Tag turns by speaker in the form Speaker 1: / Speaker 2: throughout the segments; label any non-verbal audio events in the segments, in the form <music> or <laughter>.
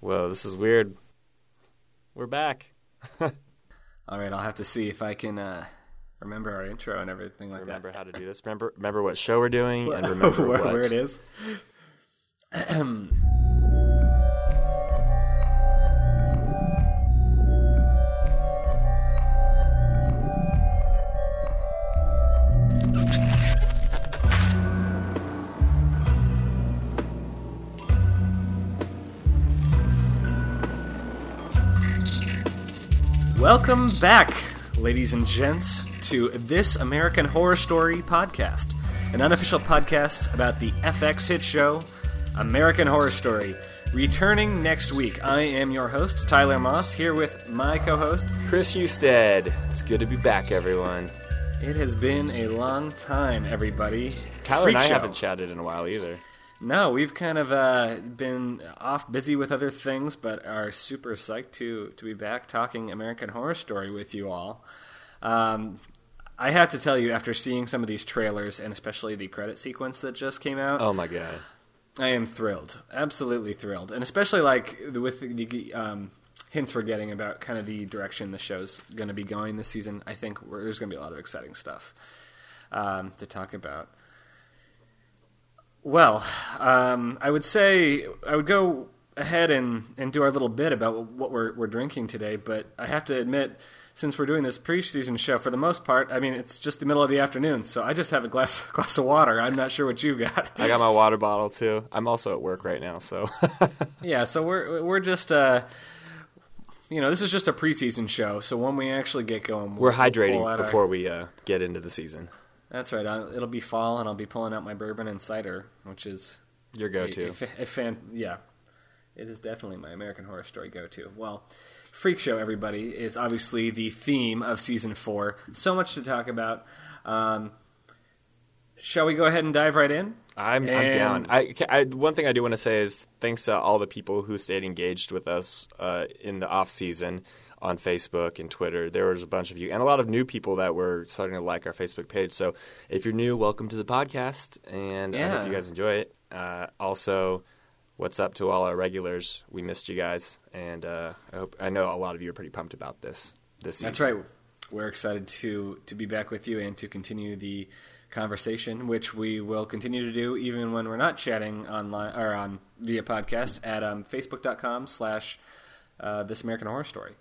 Speaker 1: Whoa, this is weird. We're back. <laughs>
Speaker 2: All right, I'll have to see if I can uh, remember our intro and everything like that.
Speaker 1: Remember how to do this. Remember, remember what show we're doing, <laughs> and remember
Speaker 2: where,
Speaker 1: what
Speaker 2: where it is. <clears throat> <clears throat> Welcome back, ladies and gents, to This American Horror Story podcast, an unofficial podcast about the FX hit show American Horror Story. Returning next week, I am your host, Tyler Moss, here with my co host.
Speaker 1: Chris Husted. It's good to be back, everyone.
Speaker 2: It has been a long time, everybody.
Speaker 1: Tyler
Speaker 2: Freak
Speaker 1: and I
Speaker 2: show.
Speaker 1: haven't chatted in a while either.
Speaker 2: No, we've kind of uh, been off busy with other things, but are super psyched to to be back talking American Horror Story with you all. Um, I have to tell you, after seeing some of these trailers and especially the credit sequence that just came out,
Speaker 1: Oh my god.
Speaker 2: I am thrilled, absolutely thrilled, and especially like with the um, hints we're getting about kind of the direction the show's going to be going this season. I think there's going to be a lot of exciting stuff um, to talk about. Well, um, I would say I would go ahead and, and do our little bit about what we're we're drinking today, but I have to admit, since we're doing this preseason show, for the most part, I mean it's just the middle of the afternoon, so I just have a glass <laughs> glass of water. I'm not sure what you got.
Speaker 1: I got my water bottle too. I'm also at work right now, so <laughs>
Speaker 2: Yeah, so we're we're just uh, you know this is just a preseason show. So when we actually get going,
Speaker 1: we're
Speaker 2: we'll
Speaker 1: hydrating
Speaker 2: out our-
Speaker 1: before we uh, get into the season.
Speaker 2: That's right. I, it'll be fall, and I'll be pulling out my bourbon and cider, which is
Speaker 1: Your go-to.
Speaker 2: A, fa- a fan, yeah, it is definitely my American Horror Story go-to. Well, Freak Show, everybody, is obviously the theme of season four. So much to talk about. Um, shall we go ahead and dive right in?
Speaker 1: I'm, I'm down. I, I, one thing I do want to say is thanks to all the people who stayed engaged with us uh, in the off season on Facebook and Twitter. There was a bunch of you and a lot of new people that were starting to like our Facebook page. So if you're new, welcome to the podcast, and I hope you guys enjoy it. Uh, also, what's up to all our regulars? We missed you guys, and uh, I hope I know a lot of you are pretty pumped about this. This season.
Speaker 2: That's right. We're excited to to be back with you and to continue the conversation, which we will continue to do even when we're not chatting online or on via podcast at um, facebook.com slash uh, This American Horror Story.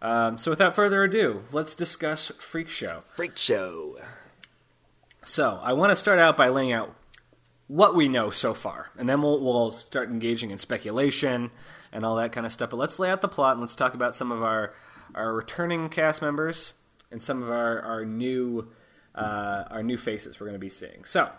Speaker 2: Um, so without further ado, let's discuss Freak Show.
Speaker 1: Freak show.
Speaker 2: So I want to start out by laying out what we know so far, and then we'll we'll start engaging in speculation and all that kind of stuff. But let's lay out the plot and let's talk about some of our our returning cast members and some of our our new uh, our new faces we're going to be seeing. So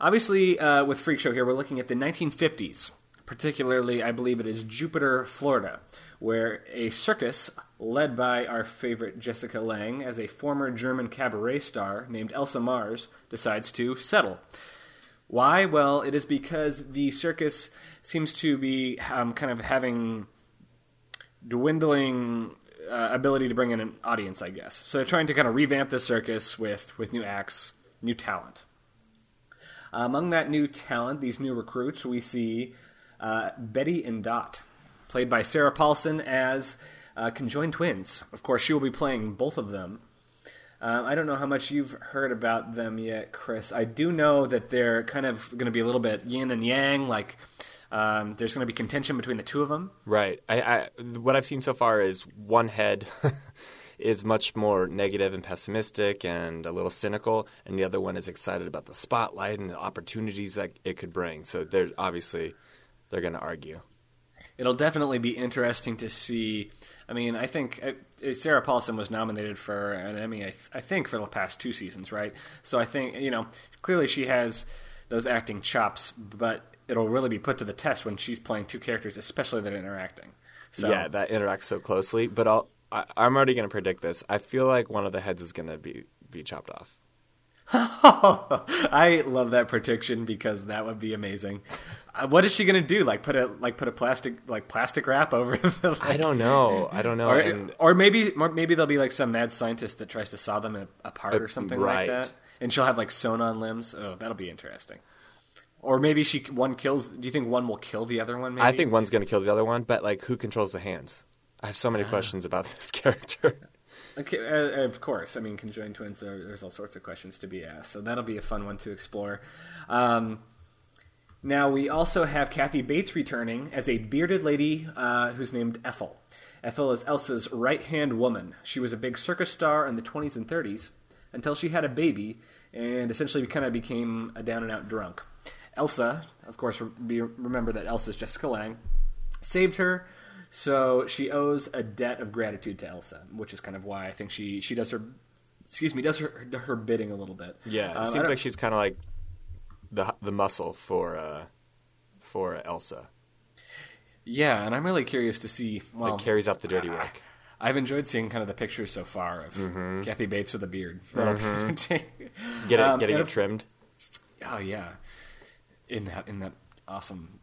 Speaker 2: obviously, uh, with Freak Show here, we're looking at the 1950s. Particularly, I believe it is Jupiter, Florida, where a circus led by our favorite Jessica Lange as a former German cabaret star named Elsa Mars decides to settle. Why? Well, it is because the circus seems to be um, kind of having dwindling uh, ability to bring in an audience, I guess. So they're trying to kind of revamp the circus with, with new acts, new talent. among that new talent, these new recruits, we see uh, Betty and Dot, played by Sarah Paulson as uh, conjoined twins. Of course, she will be playing both of them. Um, I don't know how much you've heard about them yet, Chris. I do know that they're kind of going to be a little bit yin and yang. Like um, there's going to be contention between the two of them.
Speaker 1: Right. I, I what I've seen so far is one head <laughs> is much more negative and pessimistic and a little cynical, and the other one is excited about the spotlight and the opportunities that it could bring. So there's obviously they're going to argue.
Speaker 2: It'll definitely be interesting to see. I mean, I think uh, Sarah Paulson was nominated for an Emmy. I, I think for the past two seasons, right? So I think you know clearly she has those acting chops, but it'll really be put to the test when she's playing two characters, especially that are interacting. So,
Speaker 1: Yeah, that interacts so closely. But I'll, I, I'm already going to predict this. I feel like one of the heads is going to be be chopped off. <laughs>
Speaker 2: I love that prediction because that would be amazing. Uh, what is she gonna do? Like put a like put a plastic like plastic wrap over <laughs> the, like,
Speaker 1: I don't know. I don't know.
Speaker 2: or,
Speaker 1: and
Speaker 2: or maybe or maybe there'll be like some mad scientist that tries to saw them apart or
Speaker 1: Uh,
Speaker 2: something
Speaker 1: right.
Speaker 2: like that, and she'll have like sewn on limbs. Oh, that'll be interesting. Or maybe she one kills. Do you think one will kill the other one? Maybe?
Speaker 1: I think one's going to kill the other one, but like, who controls the hands? I have so many questions about <laughs> this character.
Speaker 2: Okay, uh, of course. I mean, conjoined twins. There, there's all sorts of questions to be asked, so that'll be a fun one to explore. Um, now we also have Kathy Bates returning as a bearded lady uh, who's named Ethel. Ethel is Elsa's right-hand woman. She was a big circus star in the 20s and 30s until she had a baby and essentially kind of became a down-and-out drunk. Elsa, of course, re- remember that Elsa's Jessica Lange, saved her so she owes a debt of gratitude to Elsa, which is kind of why I think she she does her excuse me does her her bidding a little bit.
Speaker 1: Yeah, it
Speaker 2: Um,
Speaker 1: seems like she's kind of like the the muscle for uh, for Elsa.
Speaker 2: yeah, and I'm really curious to see. Well,
Speaker 1: Like carries out the dirty work.
Speaker 2: I've enjoyed seeing kind of the pictures so far of
Speaker 1: Mm-hmm.
Speaker 2: Kathy Bates with a beard. <laughs>
Speaker 1: Get it,
Speaker 2: Um,
Speaker 1: getting it trimmed.
Speaker 2: oh yeah, in that in that awesome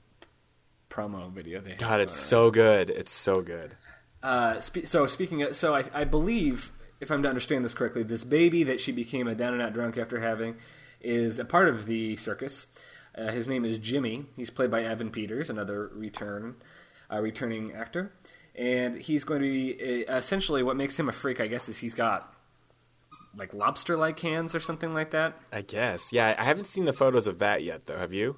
Speaker 2: promo video they
Speaker 1: God, it's so good. It's so good.
Speaker 2: Uh, spe- so speaking of, so I, I believe, if I'm to understand this correctly, this baby that she became a down and out drunk after having is a part of the circus. Uh, his name is Jimmy. He's played by Evan Peters, another return, uh, returning actor, and he's going to be uh, essentially what makes him a freak. I guess is he's got like lobster-like hands or something like that.
Speaker 1: I guess. Yeah, I haven't seen the photos of that yet, though. Have you?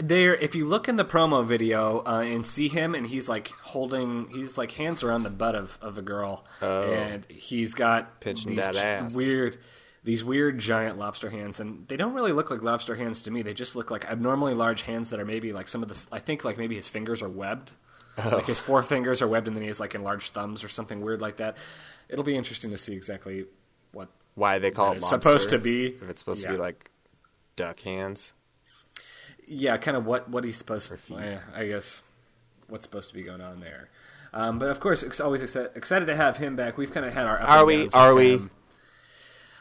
Speaker 2: there if you look in the promo video uh, and see him and he's like holding he's like hands around the butt of, of a girl
Speaker 1: Oh.
Speaker 2: and he's got
Speaker 1: Pinching
Speaker 2: these
Speaker 1: that ass.
Speaker 2: weird these weird giant lobster hands and they don't really look like lobster hands to me they just look like abnormally large hands that are maybe like some of the i think like maybe his fingers are webbed
Speaker 1: Oh.
Speaker 2: like his four fingers are webbed and then he has like enlarged thumbs or something weird like that it'll be interesting to see exactly what
Speaker 1: Why they call it
Speaker 2: supposed to be
Speaker 1: If it's supposed to be like duck hands.
Speaker 2: yeah, kind of what what he's supposed to. I, guess what's supposed to be going on there. Um, but of course, always exci- excited to have him back. We've kind of had our up
Speaker 1: Are we? Are we?
Speaker 2: him.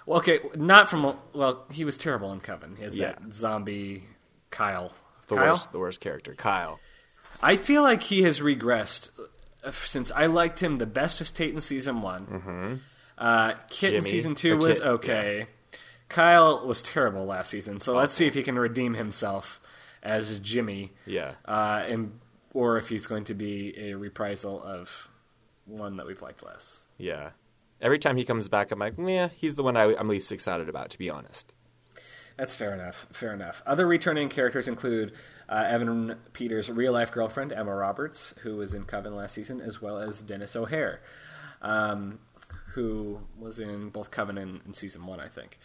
Speaker 2: Okay, not from well, he was terrible in Coven. He has
Speaker 1: Yeah.
Speaker 2: that zombie Kyle.
Speaker 1: The
Speaker 2: Kyle?
Speaker 1: worst, the worst character, Kyle.
Speaker 2: I feel like he has regressed uh, since I liked him the best as Tate in season one. Mm-hmm. Uh, Kit in season two was okay. Kyle was terrible last season, so let's see if he can redeem himself as Jimmy.
Speaker 1: Yeah.
Speaker 2: uh, and or if he's going to be a reprisal of one that we've liked less.
Speaker 1: Yeah. Every time he comes back, I'm like, yeah, he's the one I, I'm least excited about, to be honest.
Speaker 2: That's fair enough. Fair enough. Other returning characters include uh, Evan Peters' real life girlfriend, Emma Roberts, who was in Coven last season, as well as Denis O'Hare, um, who was in both Coven and, and season one, I think.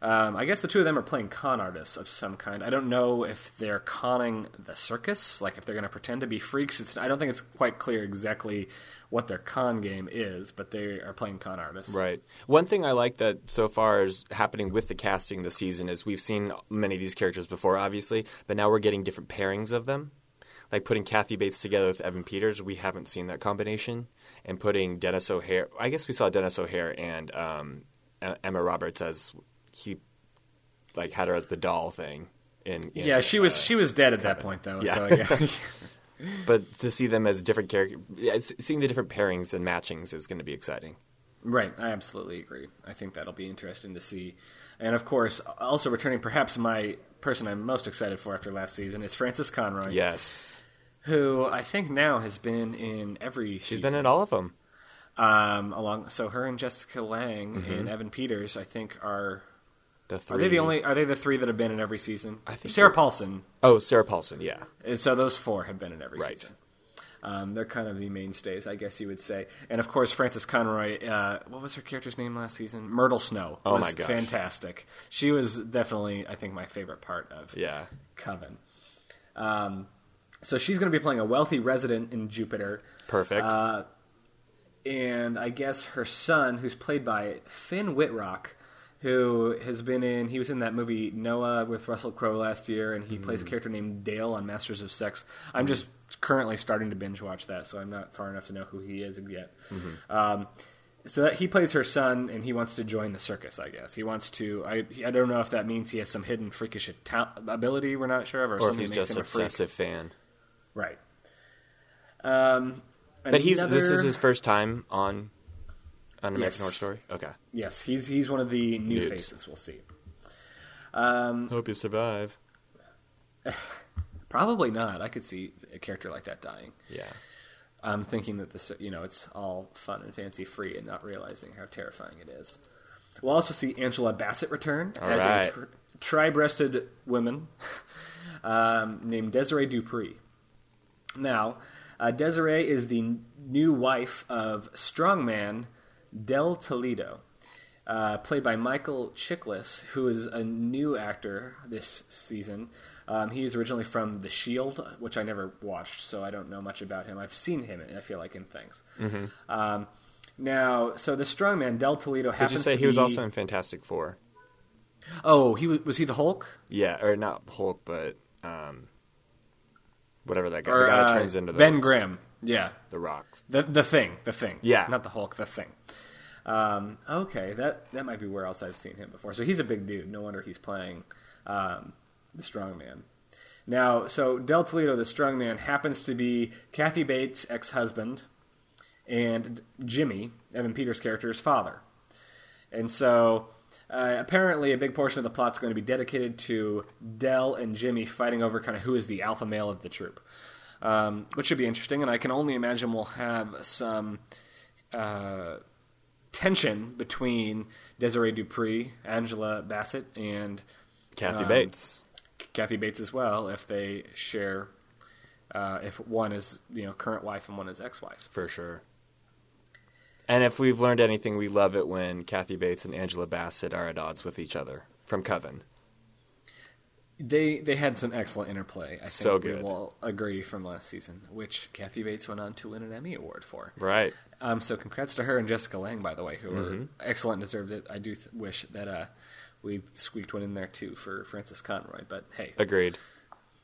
Speaker 2: Um, I guess the two of them are playing con artists of some kind. I don't know if they're conning the circus, like if they're going to pretend to be freaks. It's, I don't think it's quite clear exactly what their con game is, but they are playing con artists.
Speaker 1: Right. One thing I like that so far is happening with the casting this season is we've seen many of these characters before, obviously, but now we're getting different pairings of them. Like putting Kathy Bates together with Evan Peters, we haven't seen that combination. And putting Denis O'Hare, I guess we saw Denis O'Hare and um, Emma Roberts as he like had her as the doll thing. In, in
Speaker 2: Yeah, she was
Speaker 1: uh,
Speaker 2: she was dead at that point though.
Speaker 1: Yeah.
Speaker 2: So yeah. <laughs> <laughs>
Speaker 1: but to see them as different characters, seeing the different pairings and matchings is going to be exciting.
Speaker 2: Right, I absolutely agree. I think that'll be interesting to see. And of course, also returning, perhaps my person I'm most excited for after last season is Frances Conroy,
Speaker 1: Yes,
Speaker 2: who I think now has been in every.
Speaker 1: she's been in all of them.
Speaker 2: um, along. So her and Jessica Lange
Speaker 1: Mm-hmm.
Speaker 2: and Evan Peters, I think, are
Speaker 1: The three.
Speaker 2: are they the only? Are they the three that have been in every season?
Speaker 1: I think
Speaker 2: Sarah. Paulson.
Speaker 1: Oh, Sarah Paulson. Yeah.
Speaker 2: And so those four have been in every
Speaker 1: Right.
Speaker 2: season. Um, they're kind of the mainstays, I guess you would say. And of course, Frances Conroy. Uh, what was her character's name last season? Myrtle Snow.
Speaker 1: Oh my gosh.
Speaker 2: fantastic. She was definitely, I think, my favorite part of
Speaker 1: Yeah.
Speaker 2: Coven. Um, so she's going to be playing a wealthy resident in Jupiter,
Speaker 1: Perfect.
Speaker 2: Uh, and I guess her son, who's played by Finn Wittrock, who has been in, he was in that movie Noah with Russell Crowe last year, and he plays a character named Dale on Masters of Sex. I'm just currently starting to binge watch that, so I'm not far enough to know who he is yet. Um, so that he plays her son, and he wants to join the circus. I guess he wants to. I I don't know if that means he has some hidden freakish ability. We're not sure of, or,
Speaker 1: or if
Speaker 2: something
Speaker 1: he's just an obsessive fan.
Speaker 2: Right. Um,
Speaker 1: But he's this is his first time on on American
Speaker 2: Yes.
Speaker 1: Horror Story. Okay.
Speaker 2: Yes, he's he's one of the new
Speaker 1: Noobs.
Speaker 2: faces we'll see. Um,
Speaker 1: Hope you survive. <laughs>
Speaker 2: Probably not. I could see a character like that dying.
Speaker 1: Yeah.
Speaker 2: I'm thinking that this, you know, it's all fun and fancy free, and not realizing how terrifying it is. We'll also see Angela Bassett return
Speaker 1: All
Speaker 2: as
Speaker 1: right.
Speaker 2: a tr- tri-breasted woman <laughs> um, named Desiree Dupree. Now, uh, Desiree is the n- new wife of strongman Dell Toledo, uh, played by Michael Chiklis, who is a new actor this season. Um, he is originally from The Shield, which I never watched, so I don't know much about him. I've seen him, I feel like, in things. Um, now, so the strongman Dell Toledo
Speaker 1: Did you say he was
Speaker 2: be-
Speaker 1: also in Fantastic Four?
Speaker 2: Oh, he was, was he the Hulk?
Speaker 1: Yeah, or not Hulk, but um, whatever that guy.
Speaker 2: Or
Speaker 1: the guy
Speaker 2: uh,
Speaker 1: turns into the
Speaker 2: Ben Grimm? Yeah,
Speaker 1: the rocks.
Speaker 2: The the thing, the thing.
Speaker 1: Yeah.
Speaker 2: not the Hulk, the thing. Um, okay, that that might be where else I've seen him before. So he's a big dude. No wonder he's playing um, the strongman. Now, so Dell Toledo, the strongman, happens to be Kathy Bates' ex-husband and Jimmy, Evan Peters' character's father. And so, uh, apparently, a big portion of the plot's going to be dedicated to Dell and Jimmy fighting over kind of who is the alpha male of the troop, um, which should be interesting. And I can only imagine we'll have some uh, tension between Desiree Dupree, Angela Bassett, and
Speaker 1: Kathy
Speaker 2: Um,
Speaker 1: Bates.
Speaker 2: Kathy Bates as well if they share. Uh, if one is you know current wife and one is ex-wife.
Speaker 1: For sure. And if we've learned anything, we love it when Kathy Bates and Angela Bassett are at odds with each other from Coven.
Speaker 2: They they had some excellent interplay. I think
Speaker 1: So
Speaker 2: we will agree from last season, which Kathy Bates went on to win an Emmy award for.
Speaker 1: Right.
Speaker 2: Um, so congrats to her and Jessica Lange, by the way, who
Speaker 1: Mm-hmm.
Speaker 2: were excellent, and deserved it. I do th- wish that uh, we squeaked one in there too for Frances Conroy, but hey,
Speaker 1: Agreed.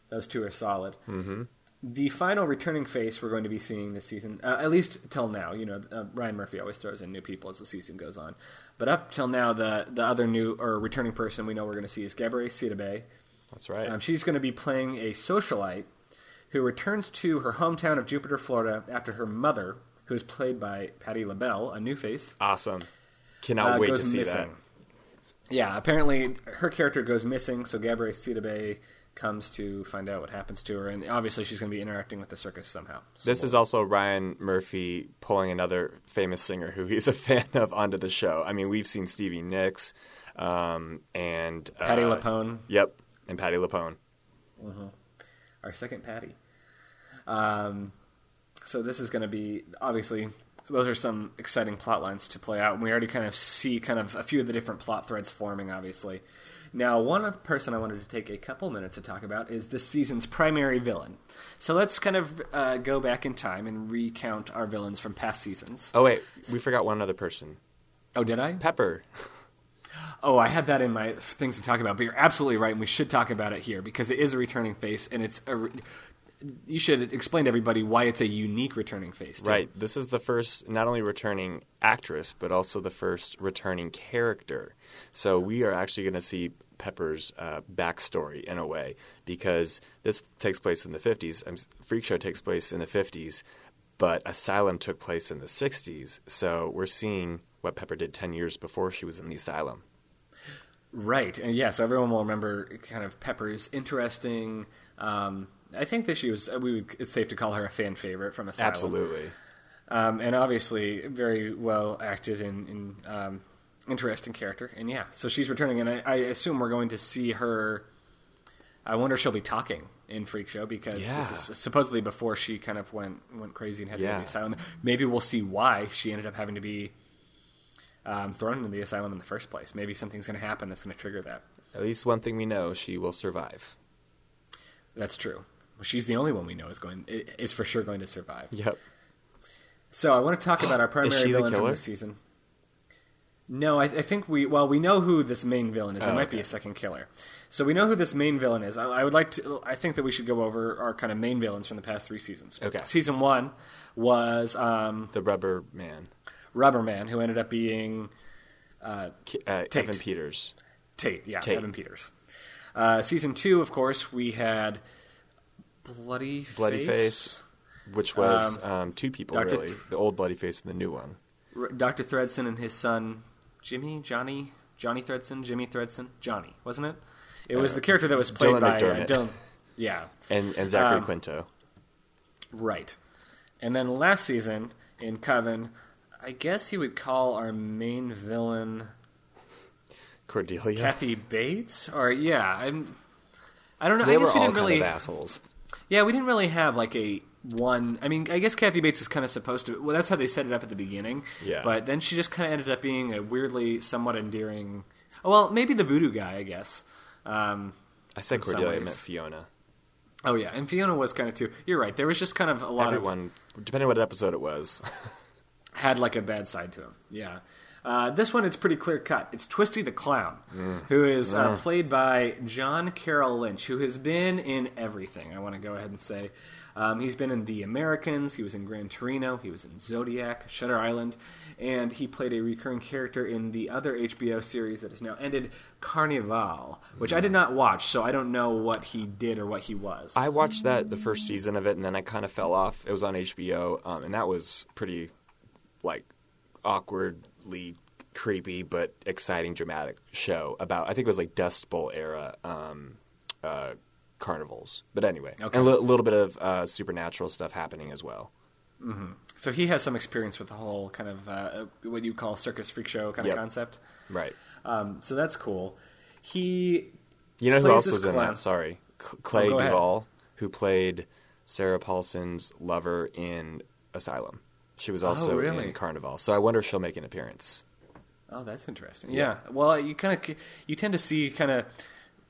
Speaker 2: those two are solid. Mm-hmm. The final returning face we're going to be seeing this season, uh, at least till now, you know, uh, Ryan Murphy always throws in new people as the season goes on, but up till now, the the other new or returning person we know we're going to see is Gabrielle Sidibe.
Speaker 1: That's right.
Speaker 2: Um, she's going to be playing a socialite who returns to her hometown of Jupiter, Florida, after her mother, who is played by Patti LaBelle, a new face,
Speaker 1: awesome. Cannot
Speaker 2: uh,
Speaker 1: wait to see
Speaker 2: missing.
Speaker 1: that.
Speaker 2: Yeah, apparently her character goes missing, so Gabrielle Sidibe comes to find out what happens to her, and obviously she's going to be interacting with the circus somehow. So
Speaker 1: This is also Ryan Murphy pulling another famous singer who he's a <laughs> fan of onto the show. I mean, we've seen Stevie Nicks um, and uh,
Speaker 2: Patti LuPone,
Speaker 1: Yep, and Patti LuPone.
Speaker 2: our second Patty. Um, so this is going to be obviously those are some exciting plot lines to play out, and we already kind of see kind of a few of the different plot threads forming. Obviously, now one person I wanted to take a couple minutes to talk about is this season's primary villain. So let's kind of uh, go back in time and recount our villains from past seasons.
Speaker 1: Oh wait, we forgot one other person.
Speaker 2: Oh, did I?
Speaker 1: Pepper. <laughs>
Speaker 2: Oh, I had that in my things to talk about, but you're absolutely right, and we should talk about it here because it is a returning face, and it's a. Re- you should explain to everybody why it's a unique returning face. too.
Speaker 1: Right. This is the first, not only returning actress, but also the first returning character. So we are actually going to see Pepper's uh, backstory in a way because this takes place in the 50s. Um, Freak Show takes place in the 50s, but Asylum took place in the 60s. So we're seeing what Pepper did 10 years before she was in the asylum.
Speaker 2: Right, and yeah, so everyone will remember kind of Pepper's interesting. Um, I think that she was. We would, it's safe to call her a fan favorite from Asylum.
Speaker 1: Absolutely.
Speaker 2: um, and obviously very well acted and, and um, interesting character. And yeah, so she's returning, and I, I assume we're going to see her. I wonder if she'll be talking in Freak Show because
Speaker 1: Yeah.
Speaker 2: this is supposedly before she kind of went went crazy and had to go to
Speaker 1: Yeah.
Speaker 2: the asylum. Maybe we'll see why she ended up having to be um, thrown into the asylum in the first place. Maybe something's going to happen that's going to trigger that.
Speaker 1: At least one thing we know, she will survive.
Speaker 2: That's true. She's the only one we know is going is for sure going to survive.
Speaker 1: Yep.
Speaker 2: So I want to talk about our primary villain from this season. No, I, I think we well we know who this main villain is. There
Speaker 1: Oh,
Speaker 2: might be a second killer. So we know who this main villain is. I, I would like to. I think that we should go over our kind of main villains from the past three seasons.
Speaker 1: Okay.
Speaker 2: Season one was um,
Speaker 1: The Rubber Man.
Speaker 2: Rubberman, who ended up being
Speaker 1: Uh,
Speaker 2: Tate.
Speaker 1: Evan Peters.
Speaker 2: Tate. Yeah,
Speaker 1: Tate.
Speaker 2: Evan Peters. Uh, season two, of course, we had Bloody
Speaker 1: Bloody Face, which was um, two people
Speaker 2: Dr.
Speaker 1: really,
Speaker 2: Th-
Speaker 1: the old Bloody Face and the new one.
Speaker 2: R- Dr. Thredson and his son Jimmy, Johnny, Johnny Thredson, Jimmy Thredson, Johnny, wasn't it? It was
Speaker 1: Uh,
Speaker 2: the character that was played
Speaker 1: Dylan
Speaker 2: by uh,
Speaker 1: McDermott.
Speaker 2: Dylan. Yeah, <laughs>
Speaker 1: and and Zachary
Speaker 2: Um,
Speaker 1: Quinto.
Speaker 2: right. And then last season in Coven, I guess you would call our main villain
Speaker 1: Cordelia.
Speaker 2: Kathy Bates, or yeah, I'm. I don't know.
Speaker 1: they
Speaker 2: I
Speaker 1: were
Speaker 2: we
Speaker 1: all
Speaker 2: didn't
Speaker 1: kind
Speaker 2: really.
Speaker 1: of assholes.
Speaker 2: Yeah, we didn't really have like a one. I mean, I guess Kathy Bates was kind of supposed to. Well, that's how they set it up at the beginning.
Speaker 1: Yeah.
Speaker 2: But then she just kind of ended up being a weirdly, somewhat endearing. oh, Well, maybe the voodoo guy, I guess. Um,
Speaker 1: I said Cordelia, I meant Fiona.
Speaker 2: oh yeah, and Fiona was kind of too. You're right. There was just kind of a lot of
Speaker 1: Everyone, depending on what episode it was. <laughs>
Speaker 2: had like a bad side to him. Yeah. Uh, this one, it's pretty clear cut. It's Twisty the Clown,
Speaker 1: Mm.
Speaker 2: who is uh, played by John Carroll Lynch, who has been in everything. I want to go ahead and say um, he's been in The Americans. He was in Gran Torino. He was in Zodiac, Shutter Island, and he played a recurring character in the other HBO series that has now ended, Carnivàle, which I did not watch, so I don't know what he did or what he was.
Speaker 1: I watched that the first season of it, and then I kind of fell off. It was on HBO, um, and that was pretty, like, awkwardly creepy but exciting, dramatic show about. I think it was like Dust Bowl era um, uh, carnivals. But anyway,
Speaker 2: Okay.
Speaker 1: and a li- little bit of uh, supernatural stuff happening as well.
Speaker 2: so he has some experience with the whole kind of uh, what you call circus freak show kind
Speaker 1: Yep.
Speaker 2: of concept.
Speaker 1: Right.
Speaker 2: Um, so that's cool. He
Speaker 1: You know who else was in
Speaker 2: clown.
Speaker 1: that? Sorry, C- Clea
Speaker 2: Oh.
Speaker 1: Duvall, who played Sarah Paulson's lover in Asylum. She was also
Speaker 2: Oh, really?
Speaker 1: in Carnivàle, so I wonder if she'll make an appearance.
Speaker 2: Oh, that's interesting. Yeah. Well, you kind of you tend to see kind of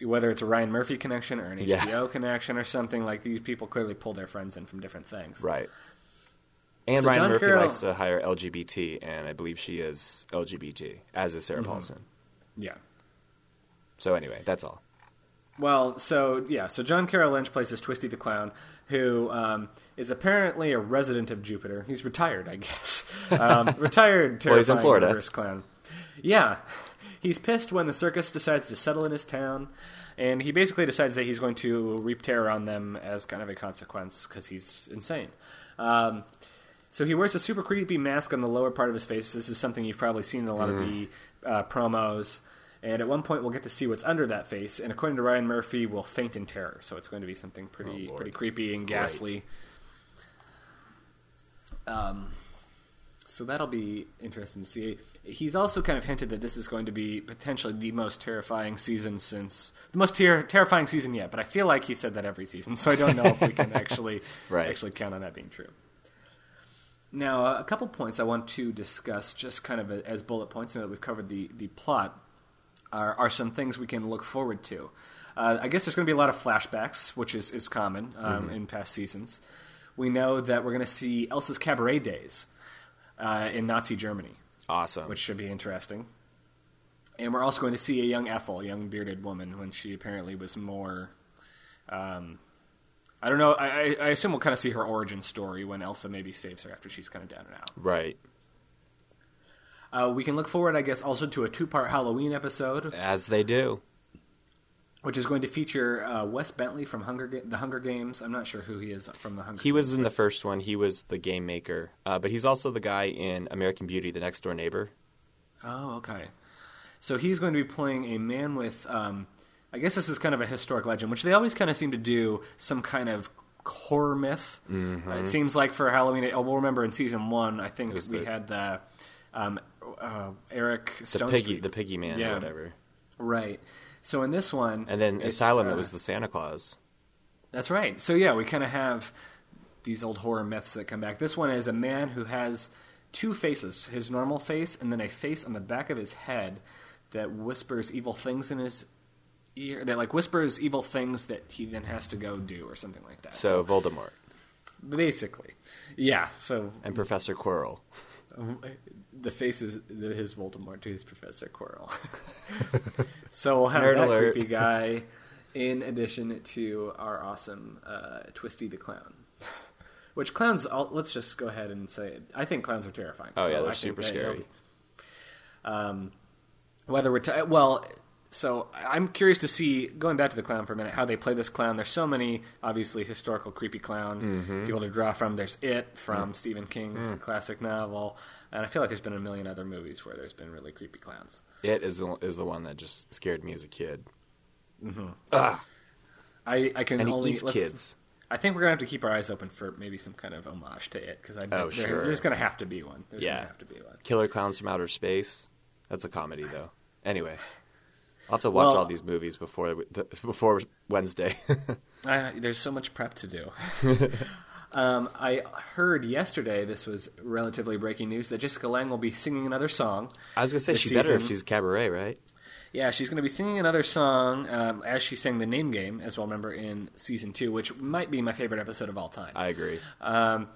Speaker 2: whether it's a Ryan Murphy connection or an
Speaker 1: Yeah.
Speaker 2: HBO connection or something like these people clearly pull their friends in from different things.
Speaker 1: Right. And
Speaker 2: So
Speaker 1: Ryan
Speaker 2: John
Speaker 1: Murphy
Speaker 2: Carroll-
Speaker 1: likes to hire LGBT, and I believe she is LGBT, as is Sarah
Speaker 2: Mm-hmm.
Speaker 1: Paulson.
Speaker 2: Yeah.
Speaker 1: So anyway, that's all.
Speaker 2: Well, so yeah, so John Carroll Lynch plays as Twisty the Clown, who um, is apparently a resident of Jupiter. He's retired, I guess. Um, <laughs> retired, terrifying,
Speaker 1: Well, he's in Florida.
Speaker 2: clown. Yeah, he's pissed when the circus decides to settle in his town, and he basically decides that he's going to reap terror on them as kind of a consequence because he's insane. Um, so he wears a super creepy mask on the lower part of his face. This is something you've probably seen in a lot of the uh, promos. And at one point, we'll get to see what's under that face. And according to Ryan Murphy, we'll faint in terror. So it's going to be something pretty,
Speaker 1: Oh,
Speaker 2: pretty creepy and ghastly. Um, so that'll be interesting to see. He's also kind of hinted that this is going to be potentially the most terrifying season since the most ter- terrifying season yet. But I feel like he said that every season, so I don't know if we can <laughs> actually
Speaker 1: Right.
Speaker 2: actually count on that being true. Now, a couple points I want to discuss, just kind of as bullet points, now that we've covered the, the plot, are, are some things we can look forward to. Uh, I guess there's going to be a lot of flashbacks, which is, is common um, in past seasons. We know that we're going to see Elsa's cabaret days uh, in Nazi Germany,
Speaker 1: Awesome.
Speaker 2: which should be interesting. And we're also going to see a young Ethel, a young bearded woman, when she apparently was more. Um, I don't know. I, I, I assume we'll kind of see her origin story when Elsa maybe saves her after she's kind of down and out.
Speaker 1: right.
Speaker 2: Uh, we can look forward, I guess, also to a two-part Halloween episode,
Speaker 1: As they do.
Speaker 2: which is going to feature uh, Wes Bentley from Hunger Ga- the Hunger Games. I'm not sure who he is from the Hunger.
Speaker 1: He
Speaker 2: Games.
Speaker 1: was in the first one. He was the game maker, uh, but he's also the guy in American Beauty, the next door neighbor.
Speaker 2: Oh, okay. So he's going to be playing a man with. Um, I guess this is kind of a historic legend, which they always kind of seem to do some kind of horror myth.
Speaker 1: Mm-hmm.
Speaker 2: Uh, it seems like for Halloween, oh, we'll remember in season one, I think we
Speaker 1: the-
Speaker 2: had the um, uh, Eric
Speaker 1: The piggy,
Speaker 2: Street.
Speaker 1: the piggy man,
Speaker 2: Yeah.
Speaker 1: or whatever.
Speaker 2: right. So in this one,
Speaker 1: And then Asylum,
Speaker 2: uh,
Speaker 1: it was the Santa Claus.
Speaker 2: That's right. So yeah, we kind of have these old horror myths that come back. This one is a man who has two faces: his normal face, and then a face on the back of his head that whispers evil things in his ear. That like whispers evil things that he then has to go do or something like that.
Speaker 1: So Voldemort
Speaker 2: basically, yeah. So
Speaker 1: and Professor Quirrell.
Speaker 2: The face is the- his Voldemort to his Professor Quirrell. <laughs> so we'll have
Speaker 1: Nerd
Speaker 2: that
Speaker 1: alert.
Speaker 2: creepy guy in addition to our awesome uh, Twisty the Clown. Which clowns? I'll, let's just go ahead and say it. I think clowns are terrifying.
Speaker 1: Oh,
Speaker 2: So
Speaker 1: yeah, they're super scary.
Speaker 2: um, whether we're t- well, so I'm curious to see going back to the clown for a minute how they play this clown. There's so many obviously historical creepy clown
Speaker 1: Mm-hmm.
Speaker 2: people to draw from. There's It from
Speaker 1: Mm.
Speaker 2: Stephen King's a classic novel, and I feel like there's been a million other movies where there's been really creepy clowns.
Speaker 1: It is the, is the one that just scared me as a kid.
Speaker 2: Ah, I, I can
Speaker 1: and he
Speaker 2: only
Speaker 1: eats kids.
Speaker 2: I think we're gonna have to keep our eyes open for maybe some kind of homage to it because I bet
Speaker 1: Oh,
Speaker 2: there-
Speaker 1: sure.
Speaker 2: there's gonna have to be one. There's
Speaker 1: Yeah.
Speaker 2: gonna have to be one.
Speaker 1: Killer Clowns from Outer Space. That's a comedy, though. Anyway, I'll have to watch
Speaker 2: Well-
Speaker 1: all these movies before before Wednesday. <laughs>
Speaker 2: I, there's so much prep to do. <laughs> um, I heard yesterday, this was relatively breaking news, that Jessica Lange will be singing another song.
Speaker 1: I was gonna say she's better if she's cabaret, right?
Speaker 2: Yeah, she's going to be singing another song um, as she sang the name game, as well, remember, in season two, which might be my favorite episode of all time.
Speaker 1: I agree.
Speaker 2: Um,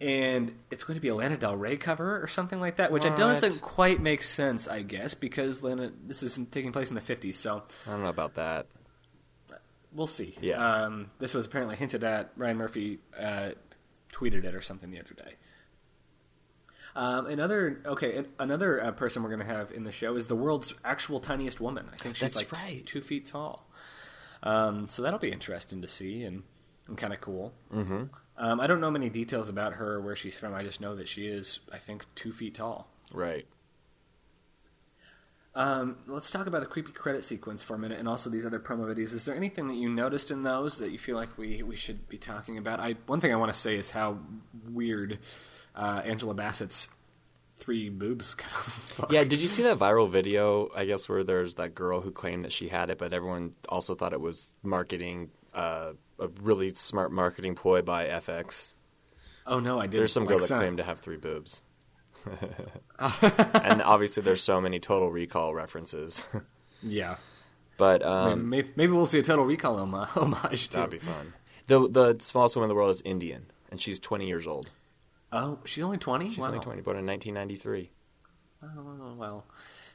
Speaker 2: and it's going to be a Lana Del Rey cover or something like that, which I don't
Speaker 1: What?
Speaker 2: think quite makes sense, I guess, because Lana, this is taking place in the 50s, so
Speaker 1: I don't know about that.
Speaker 2: we'll see.
Speaker 1: Yeah.
Speaker 2: Um, this was apparently hinted at. Ryan Murphy uh, tweeted it or something the other day. Um, another okay, another uh, person we're going to have in the show is the world's actual tiniest woman. I think she's
Speaker 1: That's
Speaker 2: like
Speaker 1: right.
Speaker 2: two feet tall. Um, so that'll be interesting to see and, and kind of cool.
Speaker 1: Mm-hmm.
Speaker 2: Um, I don't know many details about her, or where she's from. I just know that she is, I think, two feet tall.
Speaker 1: Right.
Speaker 2: Um, let's talk about the creepy credit sequence for a minute, and also these other promo videos. Is there anything that you noticed in those that you feel like we, we should be talking about? I one thing I want to say is how weird uh, Angela Bassett's three boobs <laughs> kind of look.
Speaker 1: Yeah, did you see that viral video? I guess where there's that girl who claimed that she had it, but everyone also thought it was marketing, uh, a really smart marketing ploy by FX.
Speaker 2: Oh no, I did.
Speaker 1: There's some girl that claimed to have three boobs, <laughs> and obviously there's so many Total Recall references. <laughs>
Speaker 2: Yeah,
Speaker 1: but um,
Speaker 2: maybe, maybe we'll see a Total Recall homa- <laughs> homage too.
Speaker 1: that'd be fun. The the smallest woman in the world is Indian, and she's 20 years old.
Speaker 2: Oh, she's only twenty.
Speaker 1: She's
Speaker 2: wow.
Speaker 1: only 20, born in 1993.
Speaker 2: Oh, well,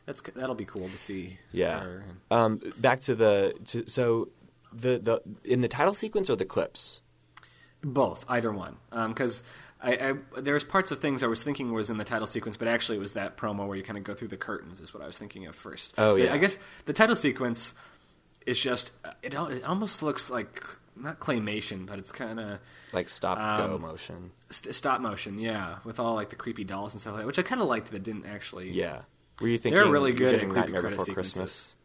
Speaker 2: that's that'll be cool to see.
Speaker 1: Yeah.
Speaker 2: her.
Speaker 1: Um, back to the to, so the the in the title sequence or the clips.
Speaker 2: Both, either one, because I, I there's parts of things I was thinking was in the title sequence, but actually it was that promo where you kind of go through the curtains is what I was thinking of first.
Speaker 1: Oh, yeah.
Speaker 2: I guess the title sequence is just it. It almost looks like not claymation, but it's kind of
Speaker 1: like stop go
Speaker 2: Um,
Speaker 1: motion.
Speaker 2: st- stop motion, yeah, with all like the creepy dolls and stuff like that, which I kind of liked that didn't actually.
Speaker 1: Yeah. Were you thinking
Speaker 2: really
Speaker 1: you're
Speaker 2: good at creepy
Speaker 1: Nightmare Before
Speaker 2: sequences.
Speaker 1: Christmas?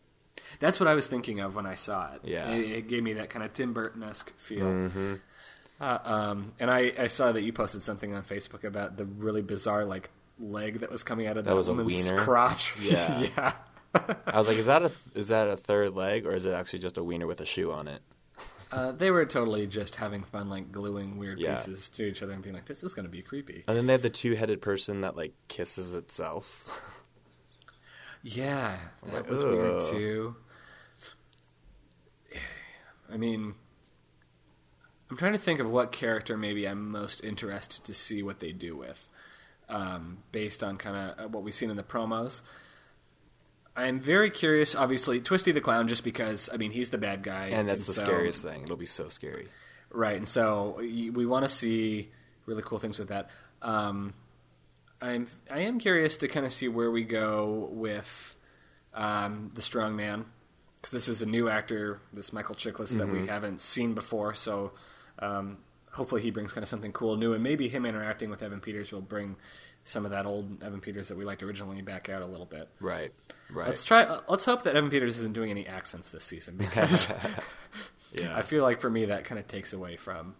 Speaker 2: That's what I was thinking of when I saw it.
Speaker 1: Yeah.
Speaker 2: it, it gave me that kind of Tim Burton esque feel.
Speaker 1: Mm-hmm.
Speaker 2: Uh, um, and I, I saw that you posted something on Facebook about the really bizarre like leg that was coming out of
Speaker 1: That
Speaker 2: that
Speaker 1: was
Speaker 2: woman's crotch. <laughs>
Speaker 1: Yeah.
Speaker 2: yeah.
Speaker 1: I was like, is that a is that a third leg or is it actually just a wiener with a shoe on it?
Speaker 2: Uh, they were totally just having fun, like gluing weird
Speaker 1: Yeah.
Speaker 2: pieces to each other and being like, "This is going to be creepy."
Speaker 1: And then they have the two headed person that like kisses itself. <laughs>
Speaker 2: Yeah,
Speaker 1: was
Speaker 2: that
Speaker 1: like,
Speaker 2: was weird too. I mean, I'm trying to think of what character maybe I'm most interested to see what they do with, um, based on kind of what we've seen in the promos. I'm very curious. Obviously, Twisty the Clown, just because I mean he's the bad guy,
Speaker 1: and that's the
Speaker 2: so-
Speaker 1: scariest thing. It'll be so scary.
Speaker 2: Right, and so we want to see really cool things with that. Um, I'm I am curious to kind of see where we go with um, the strong man because this is a new actor, this Michael Chiklis that we haven't seen before. So um, hopefully he brings kind of something cool, new, and maybe him interacting with Evan Peters will bring some of that old Evan Peters that we liked originally back out a little bit.
Speaker 1: Right. Right.
Speaker 2: Let's try. Let's hope that Evan Peters isn't doing any accents this season because <laughs>
Speaker 1: yeah. <laughs>
Speaker 2: I feel like for me that kind of takes away from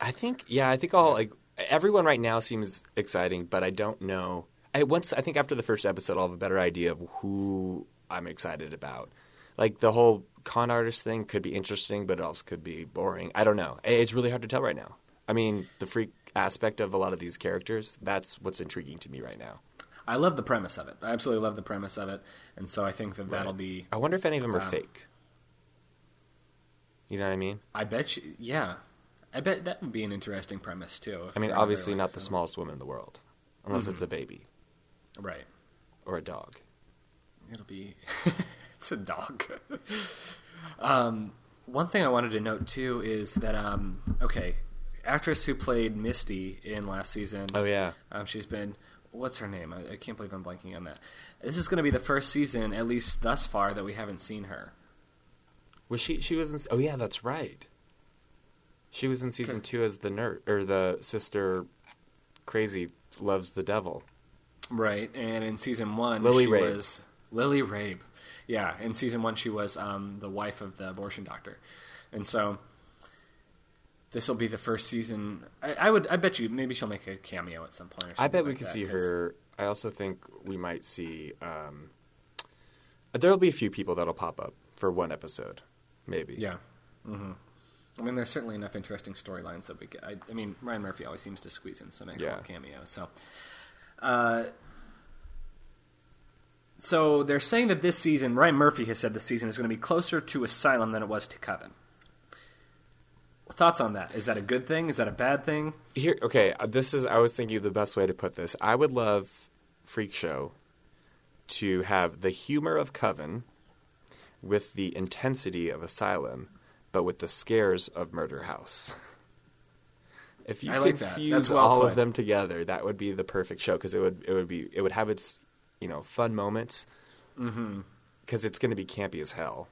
Speaker 1: I think yeah, I think all like everyone right now seems exciting, but I don't know. I once I think after the first episode, I'll have a better idea of who I'm excited about. Like the whole con artist thing could be interesting, but it also could be boring. I don't know. It's really hard to tell right now. I mean, the freak aspect of a lot of these characters—that's what's intriguing to me right now.
Speaker 2: I love the premise of it. I absolutely love the premise of it, and so I think that that'll be.
Speaker 1: I wonder if any of them are
Speaker 2: Um,
Speaker 1: fake. You know what I mean?
Speaker 2: I bet you, yeah, I bet that would be an interesting premise too.
Speaker 1: I mean, obviously not the smallest woman in the world, unless it's a baby
Speaker 2: Right.
Speaker 1: or a dog.
Speaker 2: It'll be. <laughs> it's a dog. um, one thing I wanted to note too is that um, okay, actress who played Misty in last season.
Speaker 1: Oh yeah.
Speaker 2: Um, she's been what's her name? I, I can't believe I'm blanking on that. This is going to be the first season, at least thus far, that we haven't seen her.
Speaker 1: Was she? She was in. Oh yeah, that's right. She was in season two as the nerd or the sister. Crazy loves the devil.
Speaker 2: Right, and in season one,
Speaker 1: Lily
Speaker 2: she
Speaker 1: Rabe.
Speaker 2: was Lily Rabe. Yeah, in season one, she was um, the wife of the abortion doctor. and so this will be the first season. I, I would, I bet you, maybe she'll make a cameo at some point. Or something
Speaker 1: I bet we
Speaker 2: like
Speaker 1: could
Speaker 2: that,
Speaker 1: see
Speaker 2: 'cause-
Speaker 1: her. I also think we might see. Um, there'll be a few people that'll pop up for one episode, maybe.
Speaker 2: Yeah. hmm I mean, there's certainly enough interesting storylines that we get. I, I mean, Ryan Murphy always seems to squeeze in some excellent
Speaker 1: Yeah.
Speaker 2: cameos. So, uh, so they're saying that this season, Ryan Murphy has said this season is going to be closer to Asylum than it was to Coven. Thoughts on that? Is that a good thing? Is that a bad thing?
Speaker 1: Here, okay. uh, This is. I was thinking the best way to put this. I would love Freak Show to have the humor of Coven with the intensity of Asylum, but with the scares of Murder House. <laughs> If you
Speaker 2: I
Speaker 1: could
Speaker 2: like that.
Speaker 1: fuse
Speaker 2: well
Speaker 1: all
Speaker 2: put.
Speaker 1: of them together, that would be the perfect show because it would it would be it would have its you know fun moments
Speaker 2: Mm-hmm.
Speaker 1: because it's going to be campy as hell.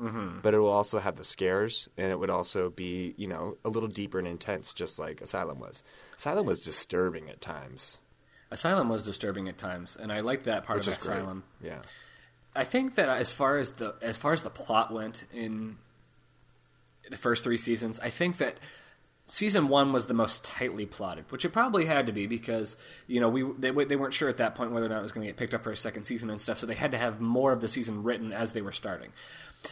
Speaker 1: Mm-hmm. But it will also have the scares, and it would also be, you know, a little deeper and intense, just like Asylum was. Asylum was disturbing at times,
Speaker 2: Asylum was disturbing at times, and I liked that part
Speaker 1: which
Speaker 2: of
Speaker 1: is great.
Speaker 2: Asylum.
Speaker 1: Yeah,
Speaker 2: I think that as far as the as far as the plot went in the first three seasons, I think that season one was the most tightly plotted, which it probably had to be because you know we they, they weren't sure at that point whether or not it was going to get picked up for a second season and stuff, so they had to have more of the season written as they were starting.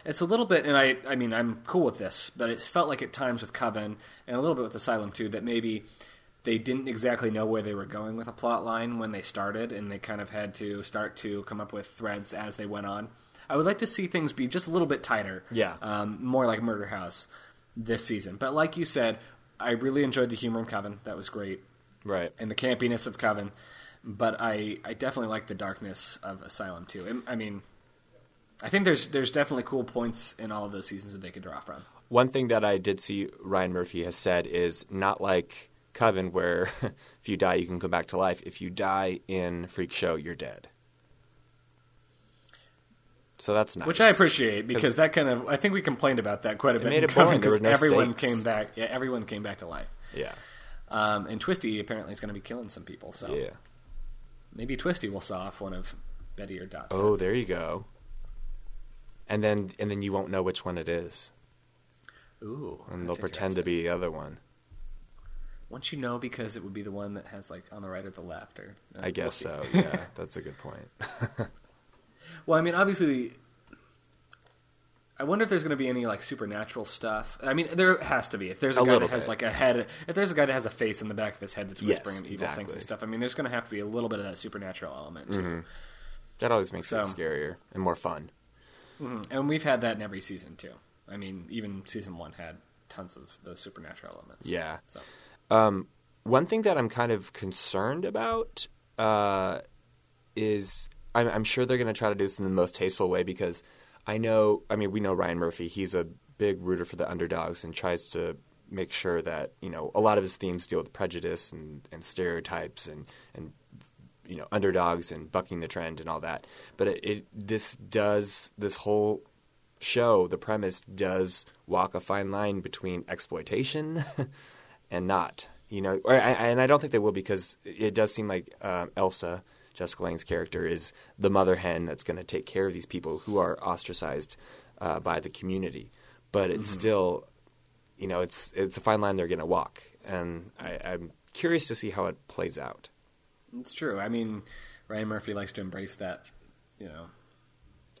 Speaker 2: It's a little bit, and I I mean I'm cool with this, but it felt like at times with Coven and a little bit with Asylum too that maybe they didn't exactly know where they were going with a plot line when they started, and they kind of had to start to come up with threads as they went on. I would like to see things be just a little bit tighter,
Speaker 1: Yeah.
Speaker 2: um, more like Murder House this season. But like you said, I really enjoyed the humor in Coven; that was great,
Speaker 1: right.
Speaker 2: and the campiness of Coven. But I, I definitely like the darkness of Asylum too. I mean, I think there's there's definitely cool points in all of those seasons that they could draw from.
Speaker 1: One thing that I did see Ryan Murphy has said is not like Coven, where <laughs> if you die, you can come back to life. If you die in Freak Show, you're dead. So that's nice.
Speaker 2: Which I appreciate because that kind of I think we complained about that quite a bit.
Speaker 1: made it boring. There
Speaker 2: 'cause
Speaker 1: were no
Speaker 2: everyone
Speaker 1: stakes.
Speaker 2: came back. Yeah, everyone came back to life.
Speaker 1: Yeah.
Speaker 2: Um, and Twisty apparently is going to be killing some people. So
Speaker 1: Yeah.
Speaker 2: maybe Twisty will saw off one of Betty or Dot's.
Speaker 1: Oh, there you go. And then and then you won't know which one it is,
Speaker 2: Ooh,
Speaker 1: and they'll pretend to be the other one.
Speaker 2: Once you know, because it would be the one that has like on the right or the left, or uh,
Speaker 1: I guess
Speaker 2: we'll
Speaker 1: so. <laughs> Yeah, that's a good point. <laughs>
Speaker 2: Well, I mean, obviously, I wonder if there's going to be any like supernatural stuff. I mean, there has to be. If there's a,
Speaker 1: A
Speaker 2: guy that has
Speaker 1: bit.
Speaker 2: like a head, if there's a guy that has a face in the back of his head that's whispering him evil things and stuff, I mean, there's going to have to be a little bit of that supernatural element too.
Speaker 1: That always makes it scarier and more fun.
Speaker 2: Mhm. And we've had that in every season too. I mean, even season one had tons of those supernatural elements.
Speaker 1: Yeah.
Speaker 2: So
Speaker 1: Um, one thing that I'm kind of concerned about uh, is I'm, I'm sure they're going to try to do this in the most tasteful way because I know, I mean, we know Ryan Murphy. He's a big rooter for the underdogs and tries to make sure that, you know, a lot of his themes deal with prejudice and, and stereotypes and, and, you know, underdogs and bucking the trend and all that. But it, it this does, this whole show, the premise does walk a fine line between exploitation <laughs> and not. You know, or, and I don't think they will because it does seem like um, Elsa, Jessica Lange's character, is the mother hen that's going to take care of these people who are ostracized uh, by the community. But it's still, you know, it's it's a fine line they're going to walk, and I, I'm curious to see how it plays out.
Speaker 2: it's true. I mean, Ryan Murphy likes to embrace that, you know,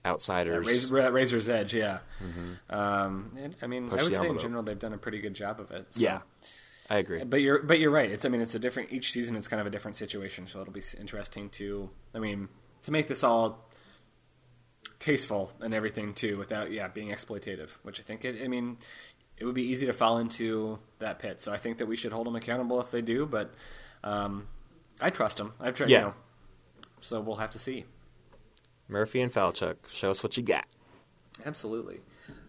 Speaker 1: Outsiders,
Speaker 2: razor, razor's edge. Yeah. Um, and, I mean,
Speaker 1: Push
Speaker 2: I would say in general they've done a pretty good job of it. so-
Speaker 1: yeah, I agree.
Speaker 2: But you're but you're right. It's I mean it's a different each season. It's kind of a different situation. So it'll be interesting to I mean to make this all tasteful and everything too, without yeah being exploitative. Which I think it. I mean it would be easy to fall into that pit. So I think that we should hold them accountable if they do. But um, I trust them. I've tried.
Speaker 1: Yeah.
Speaker 2: You know, so we'll have to see.
Speaker 1: Murphy and Falchuk, show us what you got.
Speaker 2: Absolutely.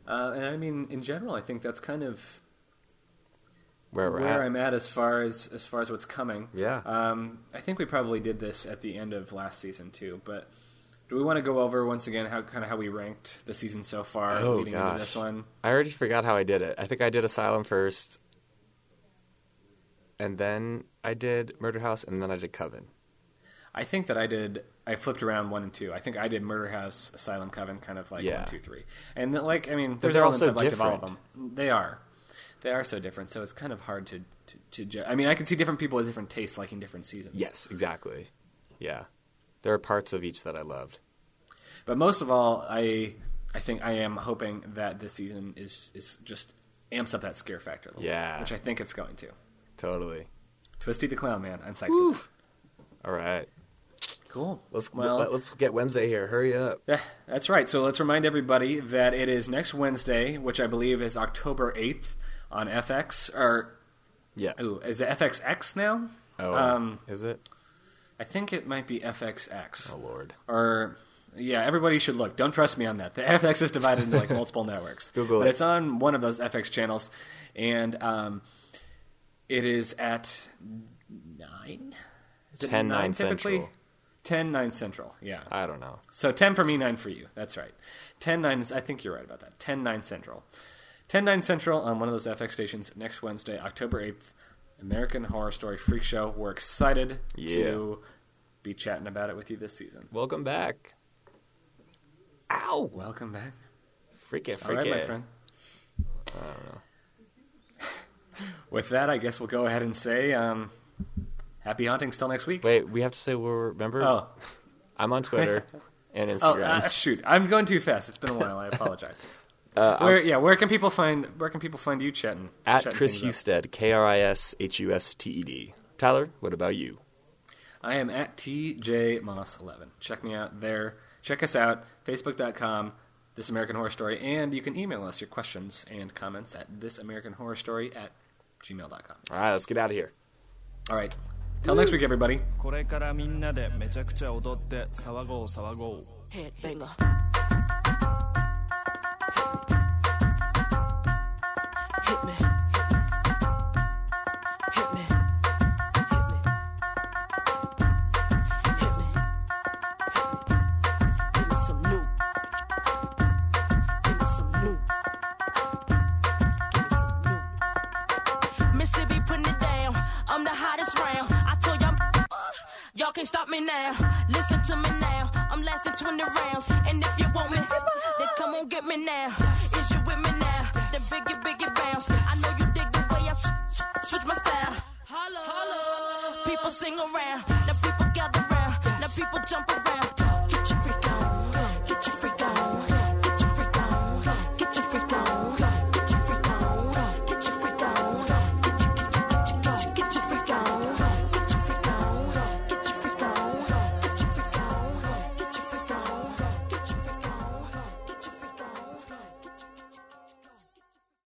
Speaker 2: Uh, and I mean, in general, I think that's kind of
Speaker 1: Where we're
Speaker 2: where
Speaker 1: at.
Speaker 2: I'm at as far as as far as what's coming.
Speaker 1: Yeah.
Speaker 2: Um, I think we probably did this at the end of last season too, but do we want to go over once again how kind of how we ranked the season so far
Speaker 1: Oh,
Speaker 2: leading into this one?
Speaker 1: I already forgot how I did it. I think I did Asylum first, and then I did Murder House, and then I did Coven.
Speaker 2: I think that I did. I flipped around one and two. I think I did Murder House, Asylum Coven, kind of like
Speaker 1: Yeah.
Speaker 2: one, two, three, and like I mean, there's
Speaker 1: they're
Speaker 2: elements
Speaker 1: also
Speaker 2: I've liked of all of
Speaker 1: different.
Speaker 2: them. They are, they are so different. So it's kind of hard to to, to I mean, I can see different people with different tastes liking different seasons.
Speaker 1: Yes, exactly. Yeah, there are parts of each that I loved.
Speaker 2: But most of all, I I think I am hoping that this season is is just amps up that scare factor a little
Speaker 1: Yeah.
Speaker 2: bit, which I think it's going to.
Speaker 1: Totally.
Speaker 2: Twisty the Clown, man. I'm psyched.
Speaker 1: All right,
Speaker 2: Cool.
Speaker 1: let's
Speaker 2: well,
Speaker 1: let, us get Wednesday here. Hurry up.
Speaker 2: Yeah, that's right. So let's remind everybody that it is next Wednesday, which I believe is October 8th on FX. Or,
Speaker 1: Yeah.
Speaker 2: ooh, is it FXX now?
Speaker 1: Oh,
Speaker 2: Um,
Speaker 1: is it?
Speaker 2: I think it might be FXX.
Speaker 1: Oh Lord.
Speaker 2: Or, yeah, everybody should look. Don't trust me on that. The <laughs> FX is divided into like multiple <laughs> networks.
Speaker 1: Google
Speaker 2: but
Speaker 1: it.
Speaker 2: it's on one of those FX channels. And um, it is at 9? Is it
Speaker 1: 10, 9
Speaker 2: typically?
Speaker 1: Central.
Speaker 2: 10, 9 Central, yeah.
Speaker 1: I don't know.
Speaker 2: So 10 for me, 9 for you. That's right. 10, 9 is, I think you're right about that. 10, 9 Central. 10, 9 Central on one of those FX stations next Wednesday, October 8th. American Horror Story Freak Show. We're excited
Speaker 1: Yeah.
Speaker 2: to be chatting about it with you this season.
Speaker 1: Welcome back. Ow!
Speaker 2: Welcome back.
Speaker 1: Freak it,
Speaker 2: All
Speaker 1: freak
Speaker 2: right, my
Speaker 1: it.
Speaker 2: friend. <laughs> With that, I guess we'll go ahead and say um, happy hunting till next week.
Speaker 1: Wait, we have to say we're remember.
Speaker 2: Oh,
Speaker 1: I'm on Twitter <laughs> and
Speaker 2: oh
Speaker 1: Instagram.
Speaker 2: uh, shoot! I'm going too fast. It's been a while. I apologize. <laughs>
Speaker 1: Uh,
Speaker 2: where yeah, where can people find where can people find you, Chetton?
Speaker 1: At
Speaker 2: Kris
Speaker 1: Husted, K R I S H U S T E D. Tyler, what about you?
Speaker 2: I am at TJ Moss eleven. Check me out there. Check us out, Facebook.com, This American Horror Story, and you can email us your questions and comments at This American Horror Story at gmail.com.
Speaker 1: All right, let's get out of here.
Speaker 2: All right. Till next week, everybody.
Speaker 3: Y'all, uh, y'all can't stop me now. Listen to me now. I'm lasting 20 rounds.